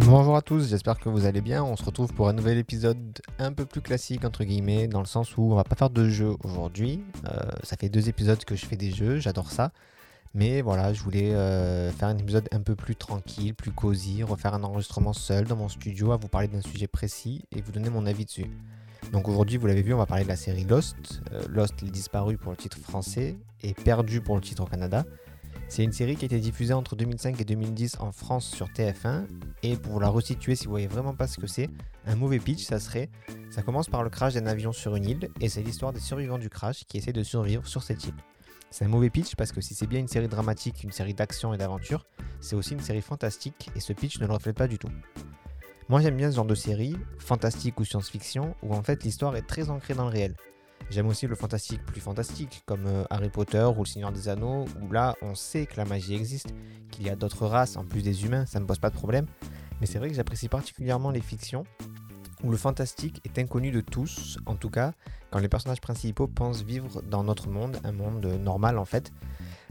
Bonjour à tous, j'espère que vous allez bien. On se retrouve pour un nouvel épisode un peu plus classique entre guillemets, dans le sens où on va pas faire de jeu aujourd'hui. Euh, ça fait deux épisodes que je fais des jeux, j'adore ça. Mais voilà, je voulais euh, faire un épisode un peu plus tranquille, plus cosy, refaire un enregistrement seul dans mon studio, à vous parler d'un sujet précis et vous donner mon avis dessus. Donc aujourd'hui, vous l'avez vu, on va parler de la série Lost. Euh, Lost, les disparus pour le titre français et Perdu pour le titre au Canada. C'est une série qui a été diffusée entre 2005 et 2010 en France sur TF1. Et pour la resituer, si vous voyez vraiment pas ce que c'est, un mauvais pitch, ça serait ça commence par le crash d'un avion sur une île et c'est l'histoire des survivants du crash qui essaient de survivre sur cette île. C'est un mauvais pitch parce que si c'est bien une série dramatique, une série d'action et d'aventure, c'est aussi une série fantastique et ce pitch ne le reflète pas du tout. Moi j'aime bien ce genre de série, fantastique ou science-fiction, où en fait l'histoire est très ancrée dans le réel. J'aime aussi le fantastique plus fantastique, comme euh, Harry Potter ou Le Seigneur des Anneaux, où là on sait que la magie existe, qu'il y a d'autres races en plus des humains, ça me pose pas de problème. Mais c'est vrai que j'apprécie particulièrement les fictions, où le fantastique est inconnu de tous, en tout cas quand les personnages principaux pensent vivre dans notre monde, un monde normal en fait,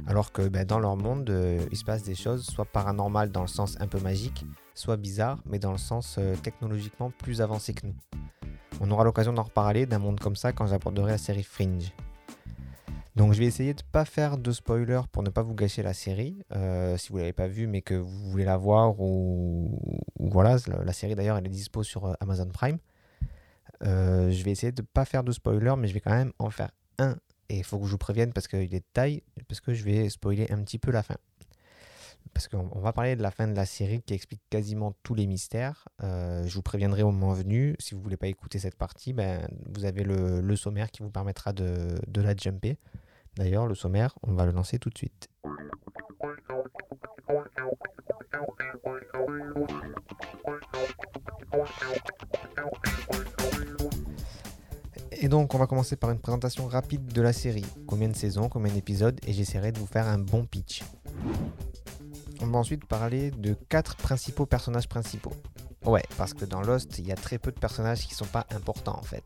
alors que ben, dans leur monde, euh, il se passe des choses soit paranormales dans le sens un peu magique, soit bizarres, mais dans le sens euh, technologiquement plus avancé que nous. On aura l'occasion d'en reparler d'un monde comme ça quand j'aborderai la série Fringe. Donc je vais essayer de ne pas faire de spoiler pour ne pas vous gâcher la série. Euh, si vous ne l'avez pas vue mais que vous voulez la voir ou, voilà, la, série d'ailleurs elle est dispo sur euh, Amazon Prime. Euh, je vais essayer de ne pas faire de spoiler mais je vais quand même en faire un. Et il faut que je vous prévienne parce qu'il est de taille, parce que je vais spoiler un petit peu la fin parce qu'on on va parler de la fin de la série qui explique quasiment tous les mystères. Euh, je vous préviendrai au moment venu. Si vous voulez pas écouter cette partie, ben, vous avez le, le sommaire qui vous permettra de, de la jumper. D'ailleurs, le sommaire, on va le lancer tout de suite. Et donc, on va commencer par une présentation rapide de la série. Combien de saisons, combien d'épisodes, et j'essaierai de vous faire un bon pitch. Ensuite parler de quatre principaux personnages principaux. Ouais, parce que dans Lost, il y a très peu de personnages qui sont pas importants en fait.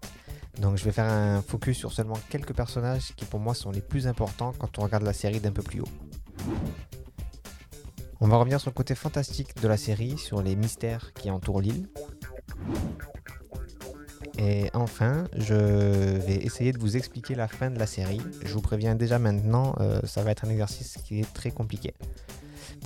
Donc je vais faire un focus sur seulement quelques personnages qui pour moi sont les plus importants quand on regarde la série d'un peu plus haut. On va revenir sur le côté fantastique de la série, sur les mystères qui entourent l'île. Et enfin, je vais essayer de vous expliquer la fin de la série. Je vous préviens déjà maintenant, euh, ça va être un exercice qui est très compliqué.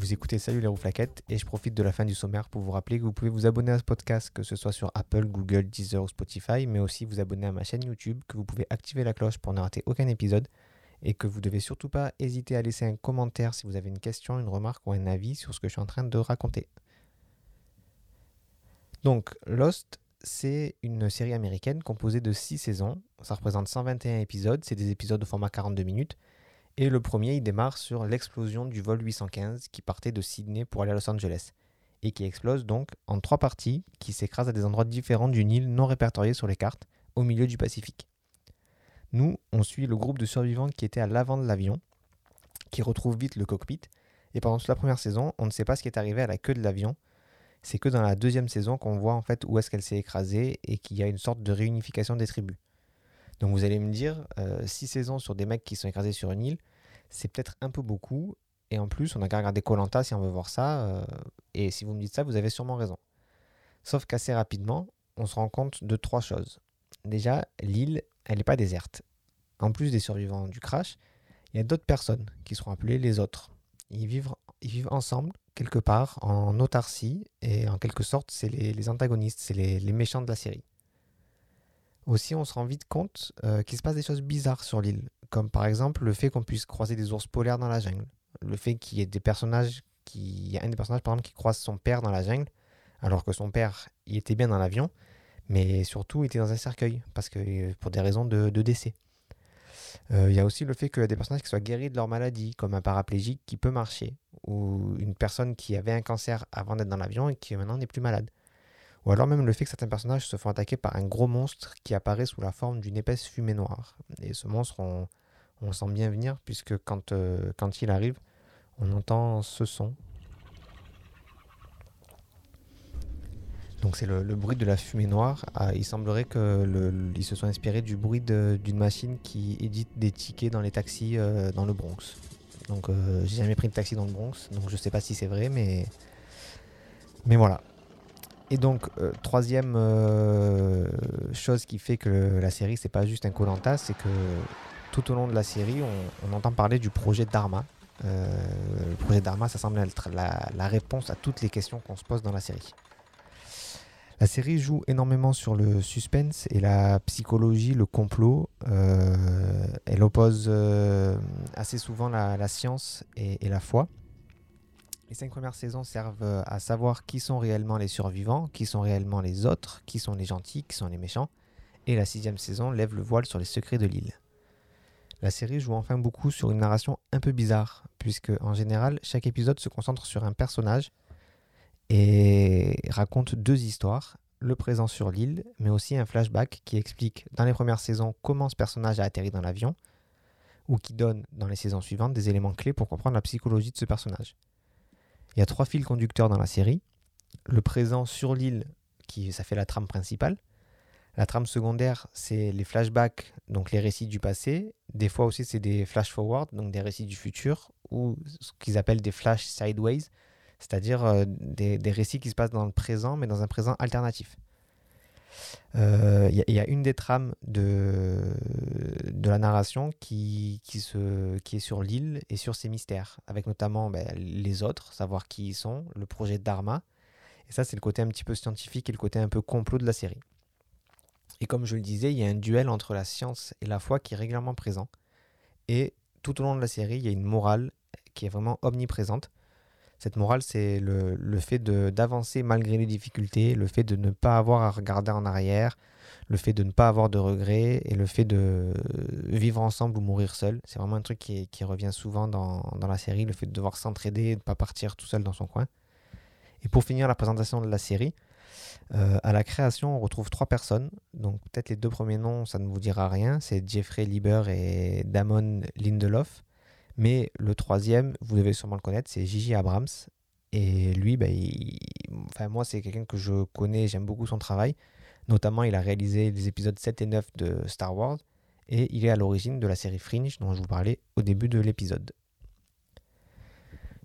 Vous écoutez Salut les rouflaquettes et je profite de la fin du sommaire pour vous rappeler que vous pouvez vous abonner à ce podcast, que ce soit sur Apple, Google, Deezer ou Spotify, mais aussi vous abonner à ma chaîne YouTube, que vous pouvez activer la cloche pour ne rater aucun épisode et que vous devez surtout pas hésiter à laisser un commentaire si vous avez une question, une remarque ou un avis sur ce que je suis en train de raconter. Donc, Lost, c'est une série américaine composée de 6 saisons. Ça représente 121 épisodes, c'est des épisodes de format 42 minutes. Et le premier, il démarre sur l'explosion du vol 815 qui partait de Sydney pour aller à Los Angeles et qui explose donc en trois parties qui s'écrasent à des endroits différents d'une île non répertoriée sur les cartes au milieu du Pacifique. Nous, on suit le groupe de survivants qui était à l'avant de l'avion, qui retrouve vite le cockpit, et pendant toute la première saison, on ne sait pas ce qui est arrivé à la queue de l'avion. C'est que dans la deuxième saison qu'on voit en fait où est-ce qu'elle s'est écrasée et qu'il y a une sorte de réunification des tribus. Donc vous allez me dire, 6 saisons sur des mecs qui sont écrasés sur une île, c'est peut-être un peu beaucoup. Et en plus, on a qu'à regarder Colanta si on veut voir ça. euh, et si vous me dites ça, vous avez sûrement raison. Sauf qu'assez rapidement, on se rend compte de trois choses. Déjà, l'île, elle n'est pas déserte. En plus des survivants du crash, il y a d'autres personnes qui seront appelées les autres. Ils vivent, ensemble, quelque part, en autarcie, et en quelque sorte, c'est les, antagonistes, c'est les méchants de la série. Aussi, on se rend vite compte euh, qu'il se passe des choses bizarres sur l'île, comme par exemple le fait qu'on puisse croiser des ours polaires dans la jungle, le fait qu'il y ait des personnages, qui... il y a un des personnages par exemple qui croise son père dans la jungle, alors que son père, était bien dans l'avion, mais surtout était dans un cercueil, parce que pour des raisons de, de décès. Euh, Il y a aussi le fait qu'il y a des personnages qui soient guéris de leur maladie, comme un paraplégique qui peut marcher, ou une personne qui avait un cancer avant d'être dans l'avion et qui maintenant n'est plus malade. Ou alors même le fait que certains personnages se font attaquer par un gros monstre qui apparaît sous la forme d'une épaisse fumée noire. Et ce monstre, on, sent bien venir, puisque quand, euh, quand il arrive, on entend ce son. Donc c'est le, bruit de la fumée noire. Ah, il semblerait qu'ils se soient inspirés du bruit d'une machine qui édite des tickets dans les taxis euh, dans le Bronx. Donc euh, j'ai jamais pris de taxi dans le Bronx, donc je sais pas si c'est vrai, mais mais voilà. Et donc, euh, troisième euh, chose qui fait que la série, c'est pas juste un Colanta, c'est que tout au long de la série, on, entend parler du projet Dharma. Euh, le projet Dharma, ça semble être la, réponse à toutes les questions qu'on se pose dans la série. La série joue énormément sur le suspense et la psychologie, le complot. Elle oppose assez souvent la, science et la foi. Les cinq premières saisons servent euh, à savoir qui sont réellement les survivants, qui sont réellement les autres, qui sont les gentils, qui sont les méchants. Et la sixième saison lève le voile sur les secrets de l'île. La série joue enfin beaucoup sur une narration un peu bizarre, puisque en général, chaque épisode se concentre sur un personnage et raconte deux histoires, le présent sur l'île, mais aussi un flashback qui explique dans les premières saisons comment ce personnage a atterri dans l'avion, ou qui donne dans les saisons suivantes des éléments clés pour comprendre la psychologie de ce personnage. Il y a trois fils conducteurs dans la série. Le présent sur l'île, qui ça fait la trame principale. La trame secondaire, c'est les flashbacks, donc les récits du passé. Des fois aussi, c'est des flash forward, donc des récits du futur, ou ce qu'ils appellent des flash sideways, c'est-à-dire euh, des récits qui se passent dans le présent, mais dans un présent alternatif. Euh, Il y, a- il y a une des trames de, de la narration qui, qui, se, qui est sur l'île et sur ses mystères, avec notamment ben, les autres, savoir qui ils sont, le projet Dharma. Et ça, c'est le côté un petit peu scientifique et le côté un peu complot de la série. Et comme je le disais, il y a un duel entre la science et la foi qui est régulièrement présent. Et tout au long de la série, il y a une morale qui est vraiment omniprésente. Cette morale, c'est le, fait d'avancer malgré les difficultés, le fait de ne pas avoir à regarder en arrière, le fait de ne pas avoir de regrets et le fait de vivre ensemble ou mourir seul. C'est vraiment un truc qui, revient souvent dans, dans la série, le fait de devoir s'entraider et de ne pas partir tout seul dans son coin. Et pour finir la présentation de la série, euh, à la création, on retrouve trois personnes. Donc peut-être les deux premiers noms, ça ne vous dira rien. C'est Jeffrey Lieber et Damon Lindelof. Mais le troisième, vous devez sûrement le connaître, c'est Gigi Abrams. Et lui, bah, enfin, moi, c'est quelqu'un que je connais, j'aime beaucoup son travail. Notamment, il a réalisé les épisodes 7 et 9 de Star Wars. Et il est à l'origine de la série Fringe dont je vous parlais au début de l'épisode.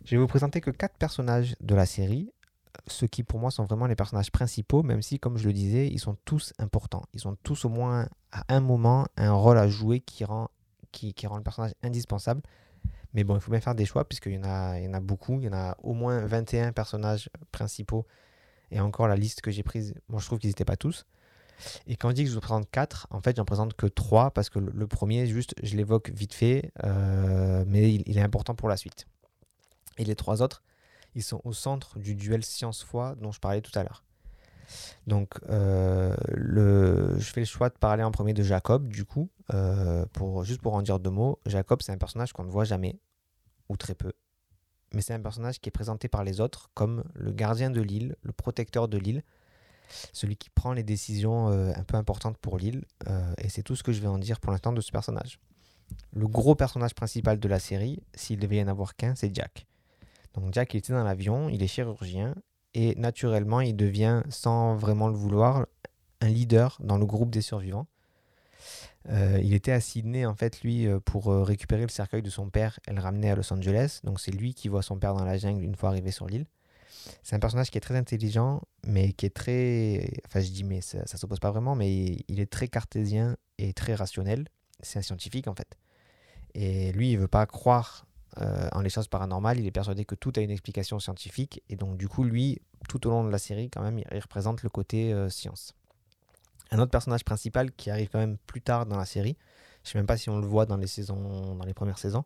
Je vais vous présenter que quatre personnages de la série, ceux qui pour moi sont vraiment les personnages principaux, même si, comme je le disais, ils sont tous importants. Ils ont tous au moins à un moment un rôle à jouer qui rend, qui rend le personnage indispensable. Mais bon, il faut bien faire des choix, puisqu'il y, en a- y en a beaucoup. Il y en a au moins 21 personnages principaux. Et encore la liste que j'ai prise, moi je trouve qu'ils n'étaient pas tous. Et quand je dis que je vous présente 4, en fait j'en présente que 3, parce que le, le premier, juste, je l'évoque vite fait, euh, mais il, il est important pour la suite. Et les trois autres, ils sont au centre du duel science-foi dont je parlais tout à l'heure. Donc, euh, je fais le choix de parler en premier de Jacob, du coup, euh, pour, juste pour en dire deux mots. Jacob, c'est un personnage qu'on ne voit jamais, ou très peu. Mais c'est un personnage qui est présenté par les autres comme le gardien de l'île, le protecteur de l'île, celui qui prend les décisions euh, un peu importantes pour l'île. et c'est tout ce que je vais en dire pour l'instant de ce personnage. Le gros personnage principal de la série, s'il devait y en avoir qu'un, c'est Jack. Donc Jack, il était dans l'avion, il est chirurgien, et naturellement, il devient, sans vraiment le vouloir, un leader dans le groupe des survivants. Euh, il était à Sydney, en fait, lui, euh, pour euh, récupérer le cercueil de son père et le ramener à Los Angeles. Donc c'est lui qui voit son père dans la jungle une fois arrivé sur l'île. C'est un personnage qui est très intelligent, mais qui est très... Enfin, je dis mais, ça, ça s'oppose pas vraiment, mais il est très cartésien et très rationnel. C'est un scientifique, en fait. Et lui, il veut pas croire euh, en les choses paranormales. Il est persuadé que tout a une explication scientifique. Et donc, du coup, lui, tout au long de la série, quand même, il, représente le côté euh, science. Un autre personnage principal qui arrive quand même plus tard dans la série, je sais même pas si on le voit dans les saisons, dans les premières saisons,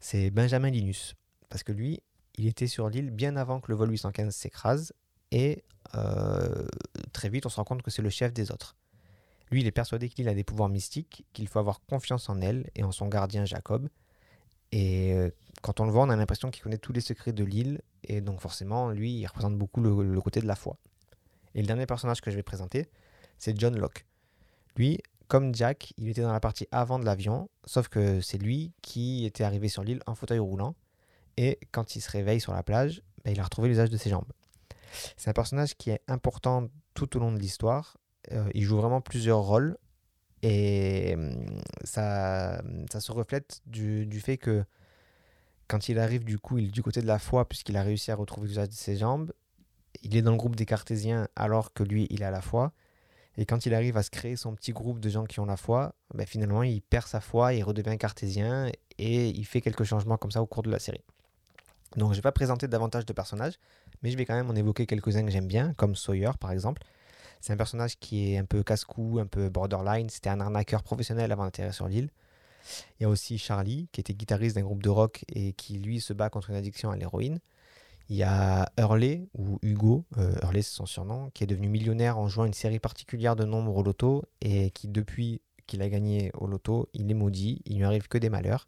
c'est Benjamin Linus. Parce que lui, il était sur l'île bien avant que le vol 815 s'écrase. Et euh, très vite, on se rend compte que c'est le chef des autres. Lui, il est persuadé qu'il a des pouvoirs mystiques, qu'il faut avoir confiance en elle et en son gardien Jacob. Et euh, quand on le voit, on a l'impression qu'il connaît tous les secrets de l'île. Et donc forcément, lui, il représente beaucoup le, côté de la foi. Et le dernier personnage que je vais présenter, c'est John Locke. Lui, comme Jack, il était dans la partie avant de l'avion, sauf que c'est lui qui était arrivé sur l'île en fauteuil roulant. Et quand il se réveille sur la plage, ben, il a retrouvé l'usage de ses jambes. C'est un personnage qui est important tout au long de l'histoire. Euh, il joue vraiment plusieurs rôles. Et hum, ça, ça se reflète du, du fait que quand il arrive, du coup, il est du côté de la foi, puisqu'il a réussi à retrouver l'usage de ses jambes. il est dans le groupe des cartésiens alors que lui, il a la foi. Et quand il arrive à se créer son petit groupe de gens qui ont la foi, ben finalement, il perd sa foi, il redevient cartésien et il fait quelques changements comme ça au cours de la série. Donc, je ne vais pas présenter davantage de personnages, mais je vais quand même en évoquer quelques-uns que j'aime bien, comme Sawyer par exemple. C'est un personnage qui est un peu casse-cou, un peu borderline. C'était un arnaqueur professionnel avant d'atterrir sur l'île. Il y a aussi Charlie, qui était guitariste d'un groupe de rock et qui, lui, se bat contre une addiction à l'héroïne. Il y a Hurley, ou Hugo, euh, Hurley c'est son surnom, qui est devenu millionnaire en jouant une série particulière de nombres au loto et qui, depuis qu'il a gagné au loto, il est maudit, il lui arrive que des malheurs.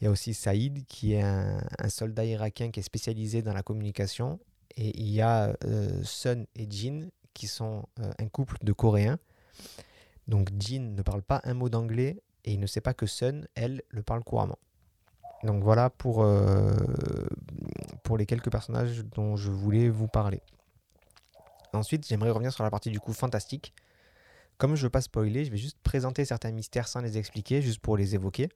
Il y a aussi Saïd, qui est un, soldat irakien qui est spécialisé dans la communication. Et il y a euh, Sun et Jin, qui sont euh, un couple de Coréens. Donc Jin ne parle pas un mot d'anglais et il ne sait pas que Sun, elle, le parle couramment. Donc voilà pour, euh, pour les quelques personnages dont je voulais vous parler. Ensuite, j'aimerais revenir sur la partie du coup fantastique. Comme je ne veux pas spoiler, je vais juste présenter certains mystères sans les expliquer, juste pour les évoquer.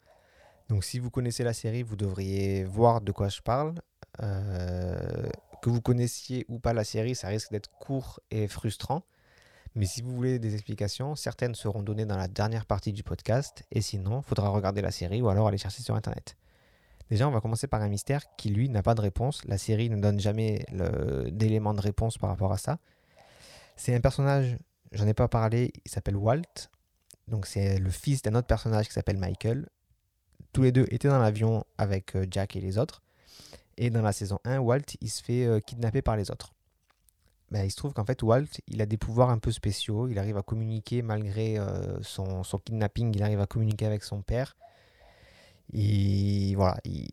Donc si vous connaissez la série, vous devriez voir de quoi je parle. Euh, que vous connaissiez ou pas la série, ça risque d'être court et frustrant. Mais si vous voulez des explications, certaines seront données dans la dernière partie du podcast, et sinon, il faudra regarder la série ou alors aller chercher sur Internet. Déjà, on va commencer par un mystère qui, lui, n'a pas de réponse. La série ne donne jamais d'éléments de réponse par rapport à ça. C'est un personnage, j'en ai pas parlé, il s'appelle Walt. Donc c'est le fils d'un autre personnage qui s'appelle Michael. Tous les deux étaient dans l'avion avec euh, Jack et les autres. Et dans la saison 1, Walt, il se fait euh, kidnapper par les autres. Ben, il se trouve qu'en fait, Walt, il a des pouvoirs un peu spéciaux. Il arrive à communiquer malgré euh, son, kidnapping, il arrive à communiquer avec son père. Et voilà, il,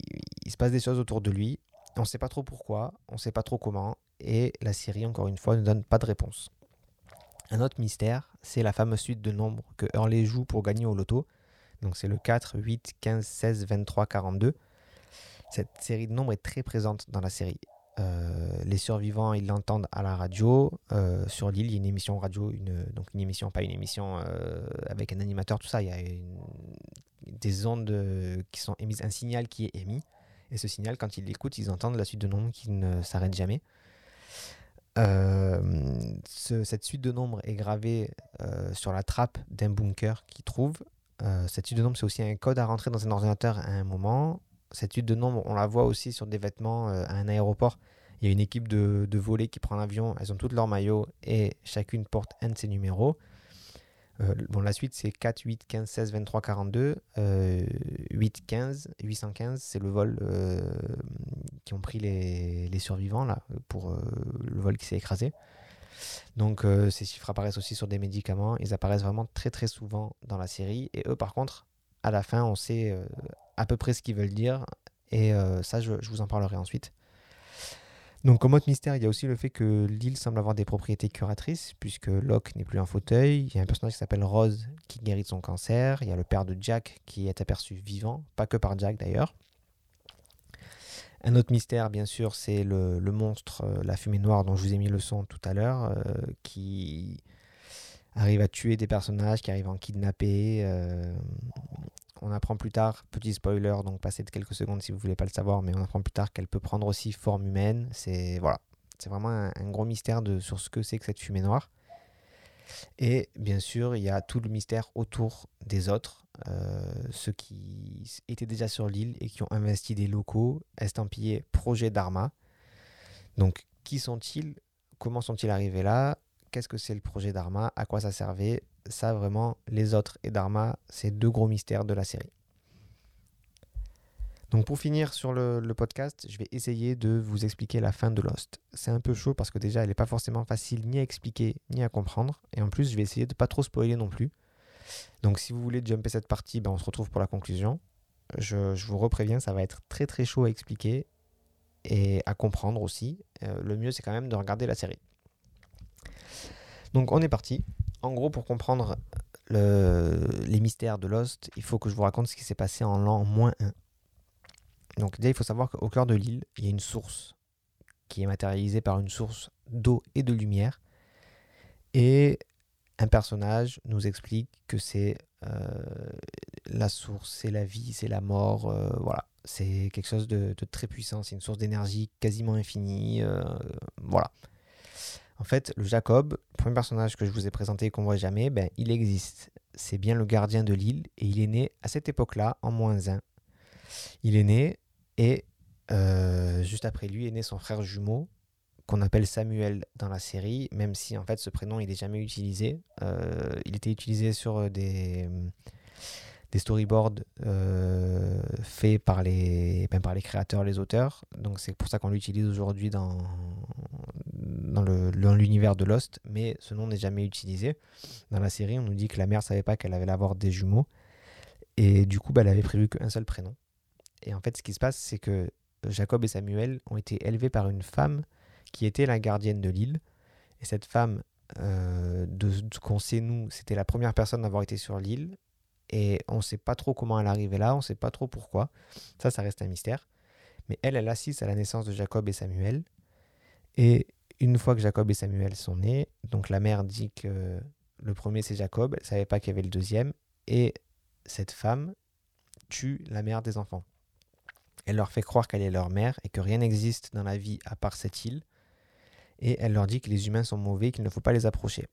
se passe des choses autour de lui. On ne sait pas trop pourquoi, on ne sait pas trop comment. Et la série, encore une fois, ne donne pas de réponse. Un autre mystère, c'est la fameuse suite de nombres que Hurley joue pour gagner au loto. Donc c'est le 4, 8, 15, 16, 23, 42. Cette série de nombres est très présente dans la série. Euh, les survivants, ils l'entendent à la radio. Euh, sur l'île, il y a une émission radio, donc une émission, pas une émission euh, avec un animateur, tout ça. Il y a des ondes qui sont émises, un signal qui est émis. Et ce signal, quand ils l'écoutent, ils entendent la suite de nombres qui ne s'arrête jamais. cette suite de nombres est gravée sur la trappe d'un bunker qu'ils trouvent. cette suite de nombres, c'est aussi un code à rentrer dans un ordinateur à un moment cette suite de nombres, on la voit aussi sur des vêtements euh, à un aéroport. Il y a une équipe de, de volets qui prend l'avion, elles ont toutes leurs maillots et chacune porte un de ses numéros. Euh, bon, la suite, c'est 4, 8, 15, 16, 23, 42. 8, 15, 815, c'est le vol euh, qui ont pris les, les, survivants là, pour le vol qui s'est écrasé. Donc, ces chiffres apparaissent aussi sur des médicaments. Ils apparaissent vraiment très très souvent dans la série. Et eux, par contre, à la fin, on sait à peu près ce qu'ils veulent dire. Et euh, ça, je, vous en parlerai ensuite. Donc, comme autre mystère, il y a aussi le fait que l'île semble avoir des propriétés curatrices, puisque Locke n'est plus un fauteuil. Il y a un personnage qui s'appelle Rose qui guérit de son cancer. Il y a le père de Jack qui est aperçu vivant, pas que par Jack d'ailleurs. Un autre mystère, bien sûr, c'est le, monstre, euh, la fumée noire dont je vous ai mis le son tout à l'heure, euh, qui arrive à tuer des personnages, qui arrive à en kidnapper on apprend plus tard, petit spoiler, donc passez de quelques secondes si vous voulez pas le savoir, mais on apprend plus tard qu'elle peut prendre aussi forme humaine. C'est voilà, c'est vraiment un, gros mystère de, sur ce que c'est que cette fumée noire. Et bien sûr, il y a tout le mystère autour des autres, euh, ceux qui étaient déjà sur l'île et qui ont investi des locaux estampillés projet d'Arma. Donc, qui sont-ils? Comment sont-ils arrivés là? Qu'est-ce que c'est le projet d'Arma? À quoi ça servait? Ça vraiment, les autres et Dharma, c'est deux gros mystères de la série. Donc pour finir sur le, podcast, je vais essayer de vous expliquer la fin de Lost. C'est un peu chaud parce que déjà elle n'est pas forcément facile ni à expliquer ni à comprendre. Et en plus je vais essayer de pas trop spoiler non plus. Donc si vous voulez jumper cette partie, ben, on se retrouve pour la conclusion. Je, vous repréviens, ça va être très très chaud à expliquer et à comprendre aussi. Euh, le mieux c'est quand même de regarder la série. Donc on est parti. En gros, pour comprendre les mystères de Lost, il faut que je vous raconte ce qui s'est passé en l'an moins 1. Donc déjà, il faut savoir qu'au cœur de l'île, il y a une source qui est matérialisée par une source d'eau et de lumière. Et un personnage nous explique que c'est euh, la source, c'est la vie, c'est la mort, euh, voilà. C'est quelque chose de, très puissant. C'est une source d'énergie quasiment infinie. Euh, voilà. En fait, le Jacob, le premier personnage que je vous ai présenté et qu'on voit jamais, ben, il existe. C'est bien le gardien de l'île et il est né à cette époque-là, en moins 1. Il est né et euh, juste après lui est né son frère jumeau qu'on appelle Samuel dans la série, même si en fait ce prénom n'est jamais utilisé. Euh, il était utilisé sur des, des storyboards euh, faits par les, par les créateurs, les auteurs. Donc c'est pour ça qu'on l'utilise aujourd'hui dans, dans l'univers de Lost, mais ce nom n'est jamais utilisé. Dans la série, on nous dit que la mère ne savait pas qu'elle allait avoir des jumeaux, et du coup, ben, elle avait prévu qu'un seul prénom. Et en fait, ce qui se passe, c'est que Jacob et Samuel ont été élevés par une femme qui était la gardienne de l'île. Et cette femme, euh, de, ce qu'on sait nous, c'était la première personne à avoir été sur l'île. Et on ne sait pas trop comment elle est arrivée là, on ne sait pas trop pourquoi. Ça, ça reste un mystère. Mais elle, elle assiste à la naissance de Jacob et Samuel. Et une fois que Jacob et Samuel sont nés, donc la mère dit que le premier c'est Jacob, elle ne savait pas qu'il y avait le deuxième. Et cette femme tue la mère des enfants. Elle leur fait croire qu'elle est leur mère et que rien n'existe dans la vie à part cette île. Et elle leur dit que les humains sont mauvais, qu'il ne faut pas les approcher.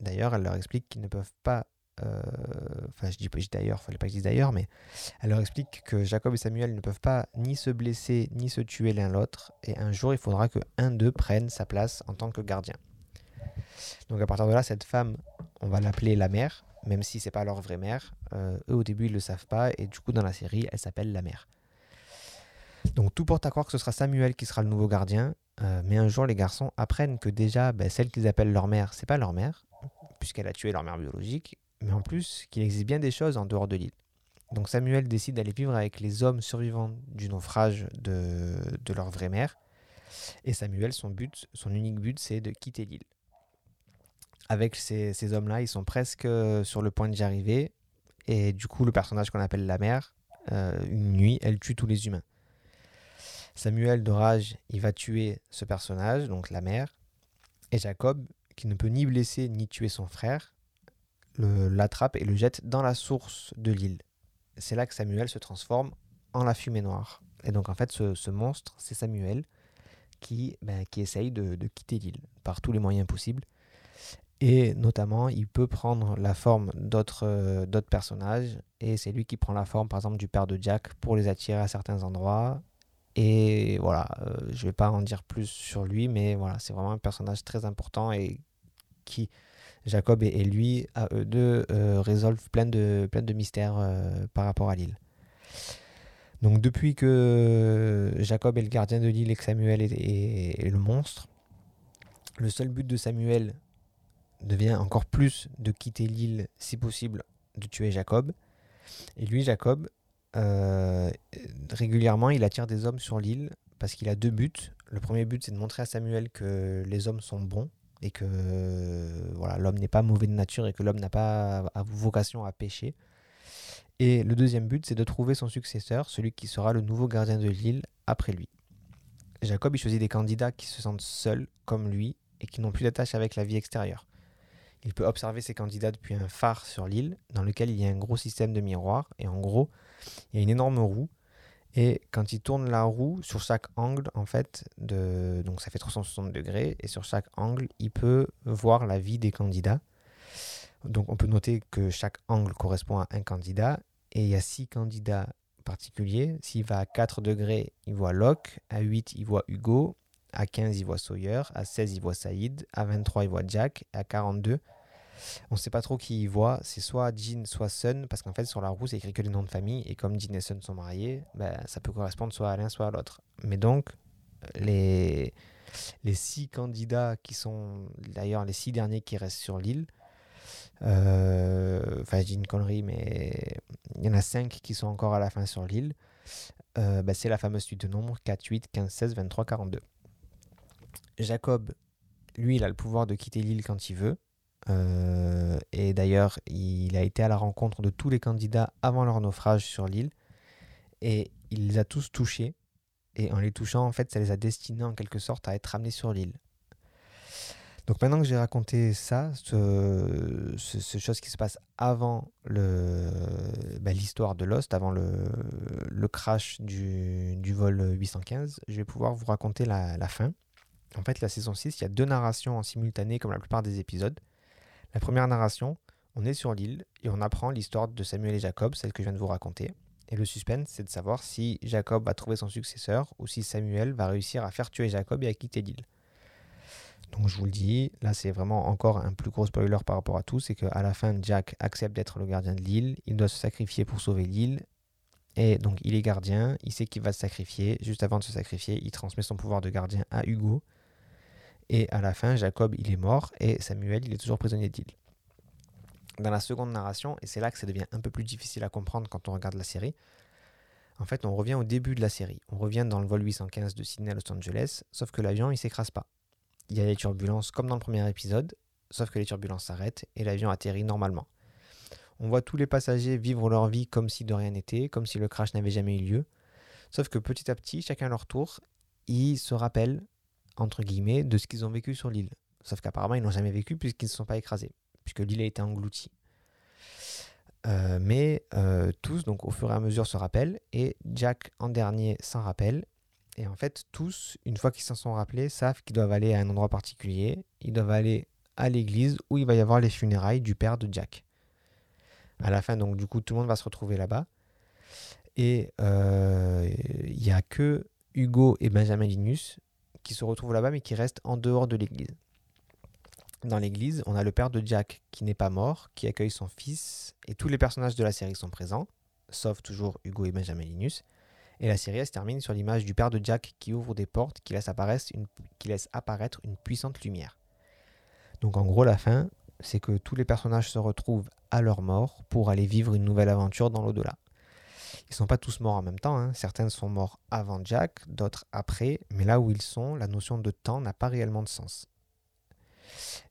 D'ailleurs, elle leur explique qu'ils ne peuvent pas enfin, je dis, je dis d'ailleurs, fallait pas que je dise d'ailleurs, mais elle leur explique que Jacob et Samuel ne peuvent pas ni se blesser ni se tuer l'un l'autre, et un jour il faudra que un d'eux prenne sa place en tant que gardien. Donc à partir de là, cette femme, on va l'appeler la mère, même si c'est pas leur vraie mère. Euh, eux au début ils le savent pas, et du coup dans la série, elle s'appelle la mère. Donc tout porte à croire que ce sera Samuel qui sera le nouveau gardien, euh, mais un jour les garçons apprennent que déjà ben, celle qu'ils appellent leur mère, c'est pas leur mère, puisqu'elle a tué leur mère biologique, mais en plus qu'il existe bien des choses en dehors de l'île. Donc Samuel décide d'aller vivre avec les hommes survivants du naufrage de, leur vraie mère. Et Samuel, son but, son unique but, c'est de quitter l'île. Avec ces, hommes-là, ils sont presque sur le point d'y arriver. Et du coup, le personnage qu'on appelle la mère, euh, une nuit, elle tue tous les humains. Samuel, de rage, il va tuer ce personnage, donc la mère. Et Jacob, qui ne peut ni blesser ni tuer son frère, l'attrape et le jette dans la source de l'île. C'est là que Samuel se transforme en la fumée noire. Et donc en fait, ce, monstre, c'est Samuel qui, ben, qui essaye de, quitter l'île par tous les moyens possibles. Et notamment, il peut prendre la forme d'autres d'autres personnages. Et c'est lui qui prend la forme, par exemple, du père de Jack pour les attirer à certains endroits. Et voilà, euh, je vais pas en dire plus sur lui, mais voilà, c'est vraiment un personnage très important et qui, Jacob et, lui, à eux deux, euh, résolvent plein de, mystères euh, par rapport à l'île. Donc depuis que Jacob est le gardien de l'île et que Samuel est, le monstre, le seul but de Samuel devient encore plus de quitter l'île, si possible, de tuer Jacob. Et lui, Jacob, euh, régulièrement, il attire des hommes sur l'île parce qu'il a deux buts. Le premier but, c'est de montrer à Samuel que les hommes sont bons et que voilà, l'homme n'est pas mauvais de nature et que l'homme n'a pas vocation à pécher. Et le deuxième but, c'est de trouver son successeur, celui qui sera le nouveau gardien de l'île après lui. Jacob il choisit des candidats qui se sentent seuls, comme lui, et qui n'ont plus d'attache avec la vie extérieure. Il peut observer ces candidats depuis un phare sur l'île, dans lequel il y a un gros système de miroirs, et en gros, il y a une énorme roue et quand il tourne la roue, sur chaque angle, en fait, donc ça fait 360 degrés, et sur chaque angle, il peut voir la vie des candidats. Donc on peut noter que chaque angle correspond à un candidat, et il y a six candidats particuliers. S'il va à 4 degrés, il voit Locke, à 8, il voit Hugo, à 15, il voit Sawyer, à 16, il voit Saïd, à 23, il voit Jack, à 42, on ne sait pas trop qui il voit. C'est soit Jean, soit Sun, parce qu'en fait, sur la roue, c'est écrit que les noms de famille. Et comme Jean et Sun sont mariés, bah, ça peut correspondre soit à l'un, soit à l'autre. Mais donc, les, les six candidats qui sont d'ailleurs les six derniers qui restent sur l'île, euh, enfin, dis une connerie, mais il y en a cinq qui sont encore à la fin sur l'île. Euh, bah, c'est la fameuse suite de nombres 4, 8, 15, 16, 23, 42. Jacob, lui, il a le pouvoir de quitter l'île quand il veut. Euh, et d'ailleurs, il a été à la rencontre de tous les candidats avant leur naufrage sur l'île. Et il les a tous touchés. Et en les touchant, en fait, ça les a destinés en quelque sorte à être amenés sur l'île. Donc maintenant que j'ai raconté ça, ce, ce, chose qui se passe avant bah, l'histoire de Lost, avant le, crash du, du vol 815, je vais pouvoir vous raconter la, la fin. En fait, la saison 6, il y a deux narrations en simultané comme la plupart des épisodes. La première narration, on est sur l'île et on apprend l'histoire de Samuel et Jacob, celle que je viens de vous raconter. Et le suspense, c'est de savoir si Jacob va trouver son successeur ou si Samuel va réussir à faire tuer Jacob et à quitter l'île. Donc je vous le dis, là c'est vraiment encore un plus gros spoiler par rapport à tout, c'est qu'à la fin Jack accepte d'être le gardien de l'île, il doit se sacrifier pour sauver l'île, et donc il est gardien, il sait qu'il va se sacrifier, juste avant de se sacrifier, il transmet son pouvoir de gardien à Hugo, et à la fin Jacob il est mort, et Samuel il est toujours prisonnier d'île. Dans la seconde narration, et c'est là que ça devient un peu plus difficile à comprendre quand on regarde la série, en fait on revient au début de la série, on revient dans le vol 815 de Sydney à Los Angeles, sauf que l'avion il s'écrase pas il y a les turbulences comme dans le premier épisode, sauf que les turbulences s'arrêtent et l'avion atterrit normalement. On voit tous les passagers vivre leur vie comme si de rien n'était, comme si le crash n'avait jamais eu lieu. Sauf que petit à petit, chacun à leur tour, ils se rappellent, entre guillemets, de ce qu'ils ont vécu sur l'île. Sauf qu'apparemment, ils n'ont jamais vécu puisqu'ils ne se sont pas écrasés, puisque l'île a été engloutie. Euh, mais euh, tous, donc au fur et à mesure, se rappellent, et Jack en dernier s'en rappelle, et en fait, tous, une fois qu'ils s'en sont rappelés, savent qu'ils doivent aller à un endroit particulier. Ils doivent aller à l'église où il va y avoir les funérailles du père de Jack. À la fin, donc, du coup, tout le monde va se retrouver là-bas. Et euh, il n'y a que Hugo et Benjamin Linus qui se retrouvent là-bas, mais qui restent en dehors de l'église. Dans l'église, on a le père de Jack qui n'est pas mort, qui accueille son fils, et tous les personnages de la série sont présents, sauf toujours Hugo et Benjamin Linus. Et la série se termine sur l'image du père de Jack qui ouvre des portes qui laisse apparaître une, qui laisse apparaître une puissante lumière. Donc en gros, la fin, c'est que tous les personnages se retrouvent à leur mort pour aller vivre une nouvelle aventure dans l'au-delà. Ils sont pas tous morts en même temps, hein. certains sont morts avant Jack, d'autres après, mais là où ils sont, la notion de temps n'a pas réellement de sens.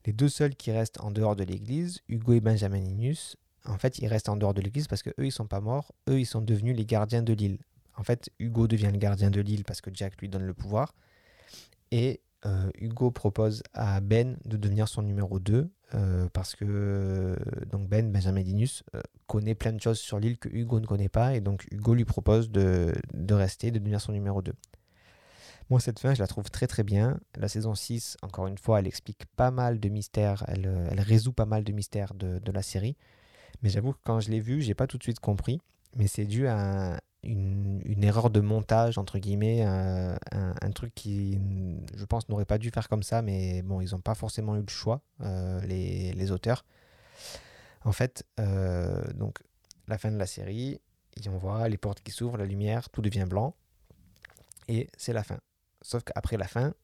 Les deux seuls qui restent en dehors de l'église, Hugo et Benjamin Linus, en fait, ils restent en dehors de l'église parce que eux, ils sont pas morts, eux, ils sont devenus les gardiens de l'île. En fait, Hugo devient le gardien de l'île parce que Jack lui donne le pouvoir. Et euh, Hugo propose à Ben de devenir son numéro 2 euh, parce que donc Ben, Benjamin Linus, euh, connaît plein de choses sur l'île que Hugo ne connaît pas. Et donc Hugo lui propose de, rester, de devenir son numéro 2. Moi, cette fin, je la trouve très très bien. La saison 6, encore une fois, elle explique pas mal de mystères, elle, résout pas mal de mystères de, de la série. Mais j'avoue que quand je l'ai vue, j'ai pas tout de suite compris. Mais c'est dû à, une, erreur de montage, entre guillemets, un, truc qui, je pense, n'aurait pas dû faire comme ça, mais bon, ils n'ont pas forcément eu le choix, euh, les, auteurs. En fait, euh, donc, la fin de la série, on voit les portes qui s'ouvrent, la lumière, tout devient blanc, et c'est la fin. Sauf qu'après la fin,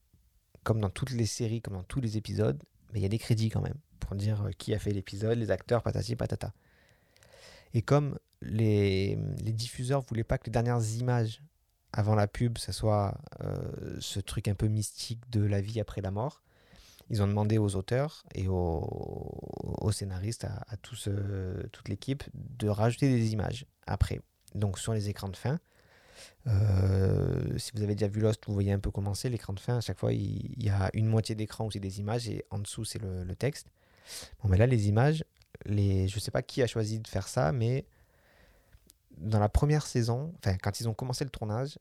comme dans toutes les séries, comme dans tous les épisodes, il y a des crédits quand même, pour dire euh, qui a fait l'épisode, les acteurs, patati patata. Et comme les, les diffuseurs voulaient pas que les dernières images avant la pub, ce soit euh, ce truc un peu mystique de la vie après la mort. Ils ont demandé aux auteurs et aux, scénaristes, à, toute l'équipe, de rajouter des images après. Donc sur les écrans de fin, euh, si vous avez déjà vu Lost, vous voyez un peu comment c'est l'écran de fin. À chaque fois, il, y a une moitié d'écran où c'est des images et en dessous c'est le, texte. Bon, mais là, les images, je ne sais pas qui a choisi de faire ça, mais dans la première saison, enfin quand ils ont commencé le tournage,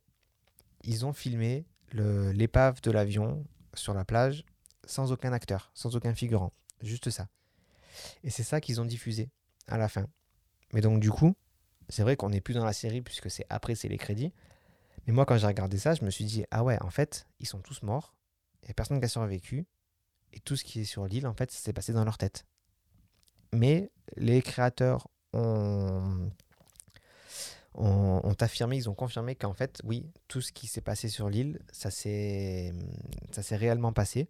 ils ont filmé l'épave de l'avion sur la plage sans aucun acteur, sans aucun figurant, juste ça. Et c'est ça qu'ils ont diffusé à la fin. Mais donc du coup, c'est vrai qu'on n'est plus dans la série puisque c'est après c'est les crédits. Mais moi quand j'ai regardé ça, je me suis dit ah ouais, en fait, ils sont tous morts, il n'y a personne qui a survécu et tout ce qui est sur l'île en fait, s'est passé dans leur tête. Mais les créateurs ont ont, affirmé, ils ont confirmé qu'en fait, oui, tout ce qui s'est passé sur l'île, ça s'est réellement passé.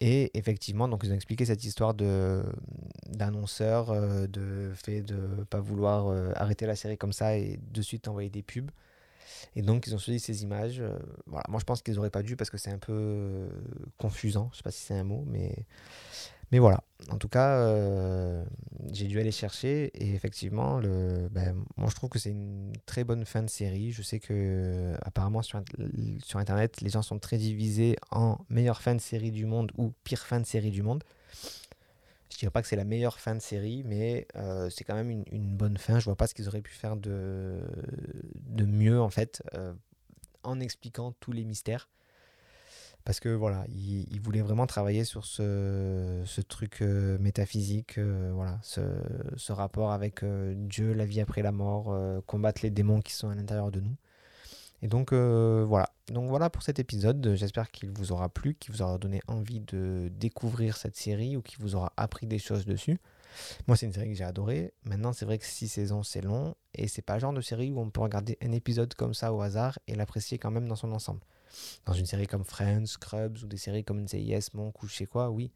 Et effectivement, donc ils ont expliqué cette histoire de d'annonceur, euh, de fait de ne pas vouloir euh, arrêter la série comme ça et de suite envoyer des pubs. Et donc ils ont choisi ces images. Euh, voilà, moi je pense qu'ils n'auraient pas dû parce que c'est un peu confusant. Je sais pas si c'est un mot, mais Mais voilà, en tout cas, euh, j'ai dû aller chercher et effectivement, ben, moi je trouve que c'est une très bonne fin de série. Je sais que apparemment sur, sur Internet, les gens sont très divisés en meilleure fin de série du monde ou pire fin de série du monde. Je dirais pas que c'est la meilleure fin de série, mais euh, c'est quand même une, bonne fin. Je vois pas ce qu'ils auraient pu faire de, de mieux en fait, euh, en expliquant tous les mystères parce que voilà, il, voulait vraiment travailler sur ce, truc euh, métaphysique, euh, voilà, ce, rapport avec euh, Dieu, la vie après la mort, combattre les démons qui sont à l'intérieur de nous. Et donc voilà, donc voilà pour cet épisode. J'espère qu'il vous aura plu, qu'il vous aura donné envie de découvrir cette série ou qu'il vous aura appris des choses dessus. Moi, c'est une série que j'ai adorée. Maintenant, c'est vrai que six saisons, c'est long et c'est pas le genre de série où on peut regarder un épisode comme ça au hasard et l'apprécier quand même dans son ensemble. Dans une série comme Friends, Scrubs ou des séries comme NCIS, Monk ou je sais quoi, oui,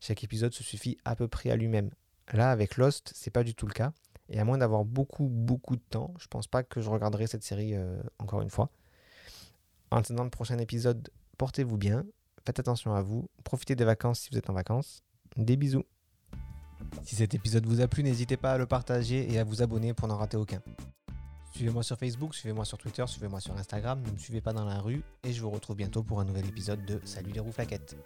chaque épisode se suffit à peu près à lui-même. Là, avec Lost, c'est pas du tout le cas. Et à moins d'avoir beaucoup, beaucoup de temps, je pense pas que je regarderai cette série euh, encore une fois. En attendant le prochain épisode, portez-vous bien, faites attention à vous, profitez des vacances si vous êtes en vacances. Des bisous. Si cet épisode vous a plu, n'hésitez pas à le partager et à vous abonner pour n'en rater aucun. Suivez-moi sur Facebook, suivez-moi sur Twitter, suivez-moi sur Instagram, ne me suivez pas dans la rue et je vous retrouve bientôt pour un nouvel épisode de Salut les roues flaquettes.